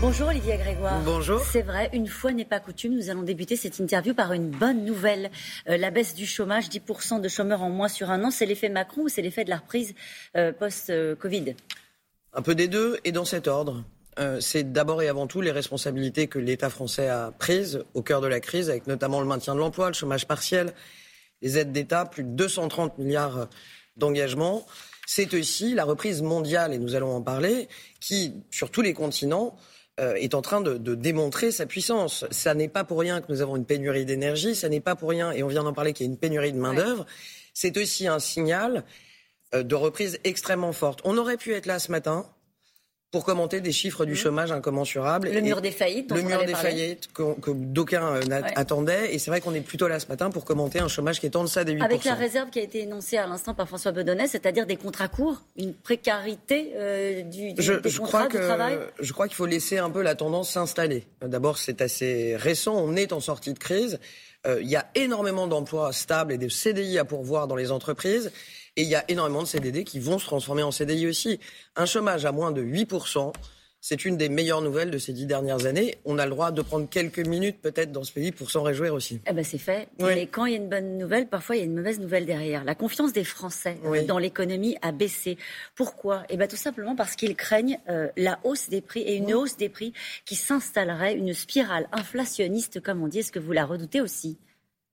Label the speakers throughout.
Speaker 1: Bonjour Olivier Grégoire.
Speaker 2: Bonjour.
Speaker 1: C'est vrai, une fois n'est pas coutume, nous allons débuter cette interview par une bonne nouvelle. Euh, la baisse du chômage, 10% de chômeurs en moins sur un an, c'est l'effet Macron ou c'est l'effet de la reprise euh, post-Covid?
Speaker 2: Un peu des deux et dans cet ordre. Euh, c'est d'abord et avant tout les responsabilités que l'État français a prises au cœur de la crise, avec notamment le maintien de l'emploi, le chômage partiel, les aides d'État, plus de 230 milliards d'engagements. C'est aussi la reprise mondiale, et nous allons en parler, qui, sur tous les continents, euh, est en train de, démontrer sa puissance. Ça n'est pas pour rien que nous avons une pénurie d'énergie, ça n'est pas pour rien, et on vient d'en parler, qu'il y a une pénurie de main-d'œuvre. C'est aussi un signal euh, de reprise extrêmement forte. On aurait pu être là ce matin pour commenter des chiffres du mmh. chômage incommensurables.
Speaker 1: Le mur des faillites.
Speaker 2: le mur des faillites que, d'aucuns euh, attendaient. Et c'est vrai qu'on est plutôt là ce matin pour commenter un chômage qui est en deçà des 8%.
Speaker 1: Avec la réserve qui a été énoncée à l'instant par François Bedonnet, c'est-à-dire des contrats courts, une précarité euh, du, du,
Speaker 2: je,
Speaker 1: des
Speaker 2: je
Speaker 1: contrats
Speaker 2: crois
Speaker 1: que, travail
Speaker 2: Je crois qu'il faut laisser un peu la tendance s'installer. D'abord, c'est assez récent. On est en sortie de crise. Euh, il y a énormément d'emplois stables et de CDI à pourvoir dans les entreprises. Et il y a énormément de CDD qui vont se transformer en CDI aussi. Un chômage à moins de 8%. C'est une des meilleures nouvelles de ces dix dernières années. On a le droit de prendre quelques minutes peut-être dans ce pays pour s'en réjouir aussi.
Speaker 1: Eh ben c'est fait. Mais quand il y a une bonne nouvelle, parfois il y a une mauvaise nouvelle derrière. La confiance des Français dans l'économie a baissé. Pourquoi? Eh ben tout simplement parce qu'ils craignent euh, la hausse des prix et une hausse des prix qui s'installerait, une spirale inflationniste comme on dit. Est-ce que vous la redoutez aussi?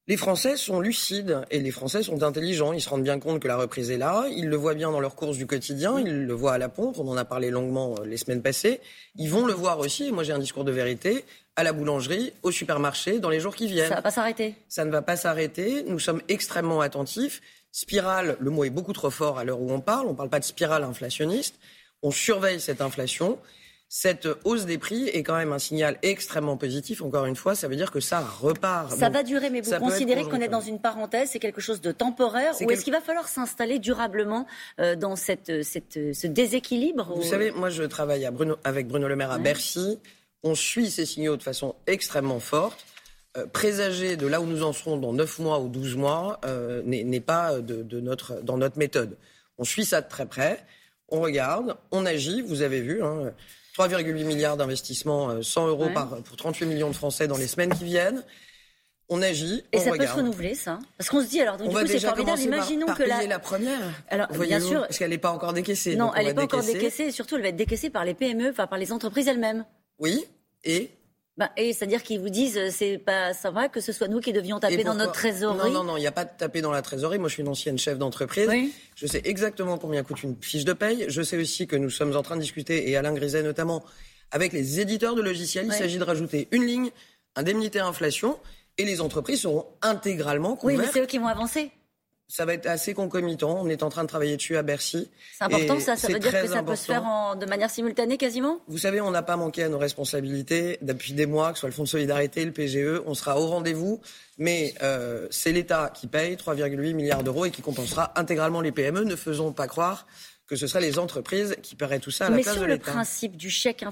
Speaker 2: Les Français sont lucides et les Français sont intelligents. Ils se rendent bien compte que la reprise est là. Ils le voient bien dans leurs courses du quotidien. Ils le voient à la pompe. On en a parlé longuement euh, les semaines passées. Ils vont le voir aussi. Moi, j'ai un discours de vérité à la boulangerie, au supermarché, dans les jours qui viennent.
Speaker 1: Ça ne va pas s'arrêter.
Speaker 2: Ça ne va pas s'arrêter. Nous sommes extrêmement attentifs. Spirale, le mot est beaucoup trop fort à l'heure où on parle. On ne parle pas de spirale inflationniste. On surveille cette inflation cette hausse des prix est quand même un signal extrêmement positif. Encore une fois, ça veut dire que ça repart.
Speaker 1: Ça va durer, mais vous considérez qu'on est dans une parenthèse, c'est quelque chose de temporaire, ou est-ce qu'il va falloir s'installer durablement euh, dans cette, cette, ce déséquilibre
Speaker 2: Vous savez, moi je travaille avec Bruno Le Maire à Bercy. On suit ces signaux de façon extrêmement forte. Euh, présager de là où nous en serons dans 9 mois ou 12 mois euh, n'est pas de, notre, dans notre méthode. On suit ça de très près, on regarde, on agit, vous avez vu. Hein, 3,8 milliards d'investissements, 100 euh, euros par, pour 38 millions de Français dans les semaines qui viennent. On agit.
Speaker 1: Et
Speaker 2: ça
Speaker 1: peut se renouveler, ça Parce qu'on se dit, alors, donc, du coup, c'est formidable. Imaginons
Speaker 2: par,
Speaker 1: que
Speaker 2: la... la première. Alors, bien sûr. Parce qu'elle n'est pas encore décaissée.
Speaker 1: Non, elle n'est pas encore décaissée. Et surtout, elle va être décaissée par les PME, enfin, par les entreprises elles-mêmes.
Speaker 2: Oui. Et
Speaker 1: bah, et c'est-à-dire qu'ils vous disent euh, c'est pas ça va que ce soit nous qui devions taper dans notre trésorerie.
Speaker 2: Non non non, il n'y a pas de taper dans la trésorerie. Moi, je suis une ancienne chef d'entreprise. Je sais exactement combien coûte une fiche de paye. Je sais aussi que nous sommes en train de discuter et Alain Griset notamment avec les éditeurs de logiciels. Il s'agit de rajouter une ligne indemnité inflation et les entreprises seront intégralement couvertes.
Speaker 1: Oui, mais c'est eux qui vont avancer.
Speaker 2: Ça va être assez concomitant. On est en train de travailler dessus à Bercy.
Speaker 1: C'est important, ça? Ça veut dire que ça peut se faire de manière simultanée quasiment?
Speaker 2: Vous savez, on n'a pas manqué à nos responsabilités depuis des mois, que ce soit le Fonds de solidarité, le PGE. On sera au rendez-vous. Mais euh, c'est l'État qui paye 3,8 milliards d'euros et qui compensera intégralement les PME. Ne faisons pas croire que ce seraient les entreprises qui paieraient tout ça à la place de l'État.
Speaker 1: Mais sur le principe du chèque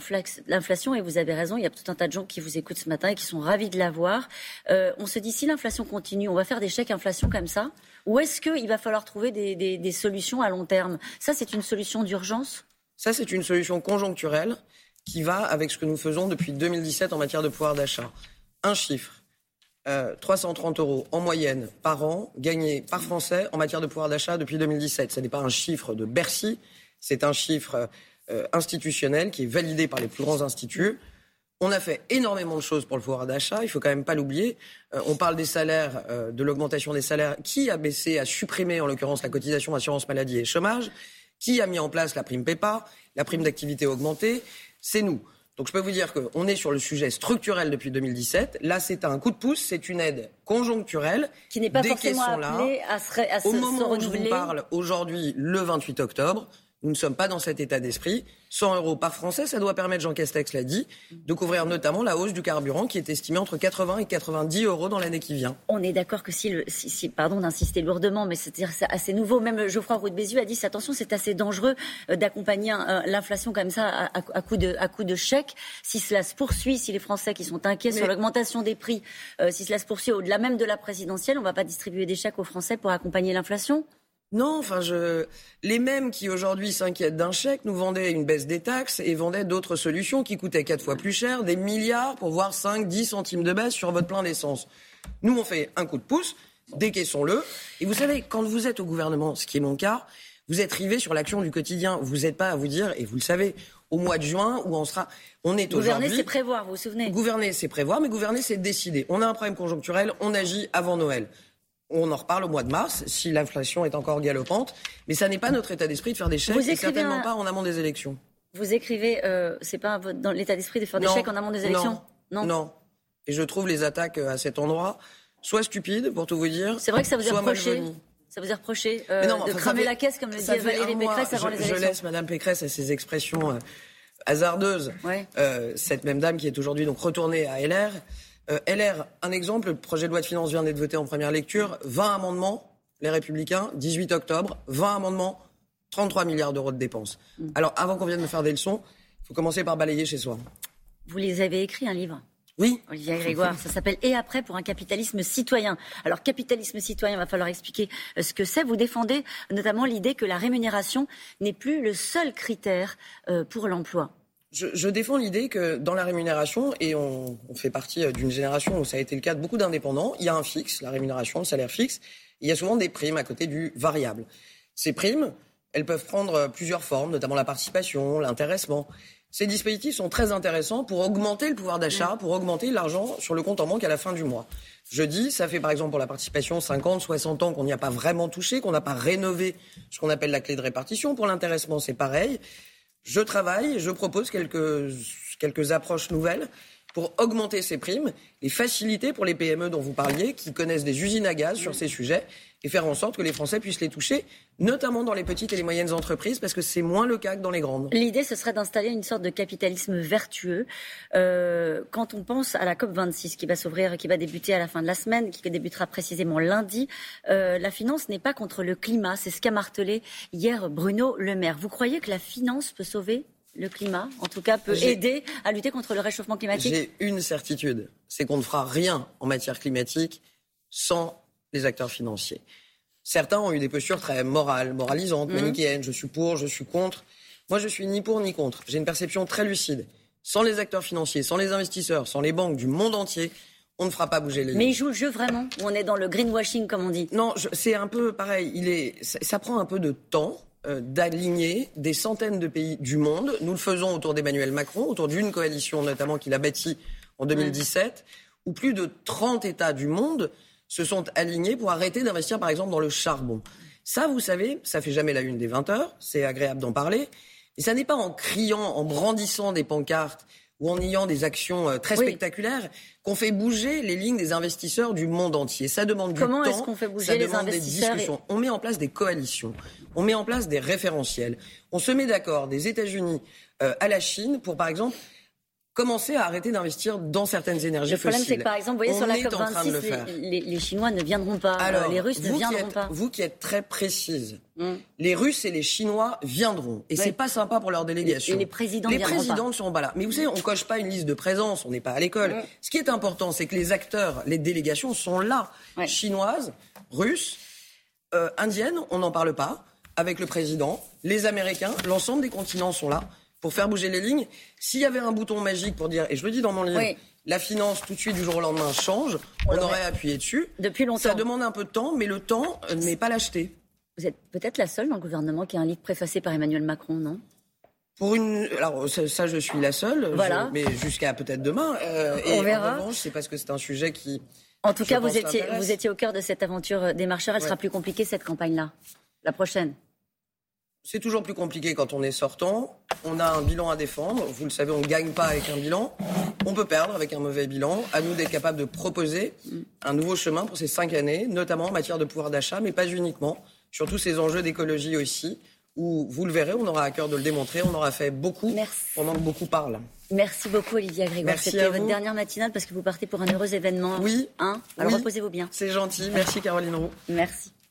Speaker 1: l'inflation, et vous avez raison, il y a tout un tas de gens qui vous écoutent ce matin et qui sont ravis de l'avoir, euh, on se dit si l'inflation continue, on va faire des chèques inflation comme ça? Ou est-ce qu'il va falloir trouver des, des solutions à long terme? Ça, c'est une solution d'urgence?
Speaker 2: Ça, c'est une solution conjoncturelle qui va avec ce que nous faisons depuis 2017 en matière de pouvoir d'achat. Un chiffre 330 euh, euros en moyenne par an gagnés par Français en matière de pouvoir d'achat depuis 2017. Ce n'est pas un chiffre de Bercy, c'est un chiffre euh, institutionnel qui est validé par les plus grands instituts. On a fait énormément de choses pour le pouvoir d'achat, il faut quand même pas l'oublier. Euh, on parle des salaires, de l'augmentation des salaires. Qui a baissé, a supprimé en l'occurrence la cotisation assurance maladie et chômage? Qui a mis en place la prime PEPA, la prime d'activité augmentée C'est nous. Donc je peux vous dire qu'on est sur le sujet structurel depuis 2017. Là, c'est un coup de pouce, c'est une aide conjoncturelle.
Speaker 1: Qui n'est pas forcément appelée à se, à se,
Speaker 2: Au moment
Speaker 1: où je
Speaker 2: vous parle, aujourd'hui, le 28 octobre, nous ne sommes pas dans cet état d'esprit. 100 euros par Français, ça doit permettre, Jean Castex l'a dit, de couvrir notamment la hausse du carburant qui est estimée entre 80 et 90 euros dans l'année qui vient.
Speaker 1: On est d'accord que si, si, pardon d'insister lourdement, mais c'est assez nouveau. Même Geoffroy Roux de Bézieux a dit attention, c'est assez dangereux euh, d'accompagner l'inflation comme ça à, à, coup de, à coup de chèque. Si cela se poursuit, si les Français qui sont inquiets sur l'augmentation des prix, euh, si cela se poursuit au-delà même de la présidentielle, on ne va pas distribuer des chèques aux Français pour accompagner l'inflation?
Speaker 2: Non, enfin, je... les mêmes qui aujourd'hui s'inquiètent d'un chèque nous vendaient une baisse des taxes et vendaient d'autres solutions qui coûtaient quatre fois plus cher, des milliards pour voir 5, 10 centimes de baisse sur votre plein d'essence. Nous, on fait un coup de pouce, décaissons-le. Et vous savez, quand vous êtes au gouvernement, ce qui est mon cas, vous êtes rivé sur l'action du quotidien. Vous n'êtes pas à vous dire, et vous le savez, au mois de juin où on sera. On est
Speaker 1: Gouverner, c'est prévoir, vous vous souvenez
Speaker 2: Gouverner, c'est prévoir, mais gouverner, c'est décider. On a un problème conjoncturel, on agit avant Noël. On en reparle au mois de mars, si l'inflation est encore galopante. Mais ça n'est pas notre état d'esprit de faire des chèques, et certainement pas en amont des élections.
Speaker 1: Vous écrivez, euh, c'est pas dans l'état d'esprit de faire des chèques en amont des élections
Speaker 2: non. non. Et je trouve les attaques à cet endroit soit stupides, pour tout vous dire.
Speaker 1: C'est vrai que ça vous est reproché. Ça vous est reproché euh, de cramer la caisse, comme le dit Valérie Pécresse avant
Speaker 2: je,
Speaker 1: les élections.
Speaker 2: Je laisse Madame Pécresse à ses expressions euh, hasardeuses. Euh, cette même dame qui est aujourd'hui donc retournée à LR. Euh, LR, un exemple, le projet de loi de finances vient d'être voté en première lecture. 20 amendements, les Républicains, 18 octobre, 20 amendements, 33 milliards d'euros de dépenses. Mm. Alors, avant qu'on vienne me faire des leçons, il faut commencer par balayer chez soi.
Speaker 1: Vous les avez écrits, un livre?
Speaker 2: Oui.
Speaker 1: Olivier Grégoire, ça s'appelle Et après pour un capitalisme citoyen. Alors, capitalisme citoyen, il va falloir expliquer euh, ce que c'est. Vous défendez notamment l'idée que la rémunération n'est plus le seul critère euh, pour l'emploi.
Speaker 2: Je, défends l'idée que dans la rémunération, et on, fait partie euh, d'une génération où ça a été le cas de beaucoup d'indépendants, il y a un fixe, la rémunération, le salaire fixe, il y a souvent des primes à côté du variable. Ces primes, elles peuvent prendre plusieurs formes, notamment la participation, l'intéressement. Ces dispositifs sont très intéressants pour augmenter le pouvoir d'achat, pour augmenter l'argent sur le compte en banque à la fin du mois. Je dis, ça fait par exemple pour la participation 50, 60 ans qu'on n'y a pas vraiment touché, qu'on n'a pas rénové ce qu'on appelle la clé de répartition. Pour l'intéressement, c'est pareil. Je travaille, je propose quelques, quelques approches nouvelles pour augmenter ces primes, les faciliter pour les PME dont vous parliez, qui connaissent des usines à gaz sur ces sujets, et faire en sorte que les Français puissent les toucher, notamment dans les petites et les moyennes entreprises, parce que c'est moins le cas que dans les grandes.
Speaker 1: L'idée, ce serait d'installer une sorte de capitalisme vertueux. Euh, quand on pense à la COP26 qui va s'ouvrir, qui va débuter à la fin de la semaine, qui débutera précisément lundi, euh, la finance n'est pas contre le climat. C'est ce qu'a martelé hier Bruno Le Maire. Vous croyez que la finance peut sauver le climat, en tout cas, peut aider à lutter contre le réchauffement climatique
Speaker 2: J'ai une certitude, c'est qu'on ne fera rien en matière climatique sans les acteurs financiers. Certains ont eu des postures très morales, moralisantes, mmh. manichéennes. Je suis pour, je suis contre. Moi, je suis ni pour ni contre. J'ai une perception très lucide. Sans les acteurs financiers, sans les investisseurs, sans les banques du monde entier, on ne fera pas bouger les
Speaker 1: Mais il joue le jeu vraiment on est dans le greenwashing, comme on dit?
Speaker 2: Non, c'est un peu pareil. Il est, ça, prend un peu de temps d'aligner des centaines de pays du monde. Nous le faisons autour d'Emmanuel Macron, autour d'une coalition notamment qu'il a bâtie en 2017, où plus de 30 États du monde se sont alignés pour arrêter d'investir, par exemple, dans le charbon. Ça, vous savez, ça fait jamais la une des 20 heures, c'est agréable d'en parler. Et ça n'est pas en criant, en brandissant des pancartes ou en ayant des actions euh, très spectaculaires qu'on fait bouger les lignes des investisseurs du monde entier. Ça demande
Speaker 1: du
Speaker 2: temps.
Speaker 1: Comment est-ce qu'on fait bouger les investisseurs
Speaker 2: des discussions. On met en place des coalitions, on met en place des référentiels. On se met d'accord des États-Unis euh, à la Chine pour, par exemple, commencer à arrêter d'investir dans certaines énergies
Speaker 1: le problème, c'est que par exemple, vous voyez, sur la COP26, les, les, Chinois ne viendront pas, euh, Alors, les Russes ne viendront pas.
Speaker 2: Vous qui êtes très précise, hum. les Russes et les Chinois viendront. Et c'est pas sympa pour leur délégation.
Speaker 1: Et les présidents
Speaker 2: Les présidents ne sont pas là. Mais vous savez, on coche pas une liste de présence, on n'est pas à l'école. Hum. Ce qui est important, c'est que les acteurs, les délégations sont là. Chinoises, russes, euh, indiennes, on n'en parle pas, avec le président. Les Américains, l'ensemble des continents sont là pour faire bouger les lignes. S'il y avait un bouton magique pour dire, et je le dis dans mon livre, la finance tout de suite du jour au lendemain change, on, aurait appuyé dessus.
Speaker 1: Depuis longtemps.
Speaker 2: Ça demande un peu de temps, mais le temps euh, n'est pas l'acheter.
Speaker 1: Vous êtes peut-être la seule dans le gouvernement qui a un livre préfacé par Emmanuel Macron, non?
Speaker 2: Pour une, alors ça, je suis la seule, voilà. mais jusqu'à peut-être demain.
Speaker 1: Euh, et On verra.
Speaker 2: En revanche, c'est parce que c'est un sujet qui.
Speaker 1: En tout cas, vous étiez, vous étiez au cœur de cette aventure des marcheurs. Elle sera plus compliquée cette campagne-là, la prochaine.
Speaker 2: C'est toujours plus compliqué quand on est sortant. On a un bilan à défendre. Vous le savez, on ne gagne pas avec un bilan. On peut perdre avec un mauvais bilan. À nous d'être capables de proposer un nouveau chemin pour ces cinq années, notamment en matière de pouvoir d'achat, mais pas uniquement. Sur tous ces enjeux d'écologie aussi, où, vous le verrez, on aura à cœur de le démontrer. On aura fait beaucoup Merci. pendant que beaucoup parlent.
Speaker 1: Merci beaucoup, Olivia Grégoire. C'était votre dernière matinale parce que vous partez pour un heureux événement.
Speaker 2: Oui.
Speaker 1: Hein? Alors reposez-vous bien.
Speaker 2: C'est gentil. Merci, Caroline Roux.
Speaker 1: Merci.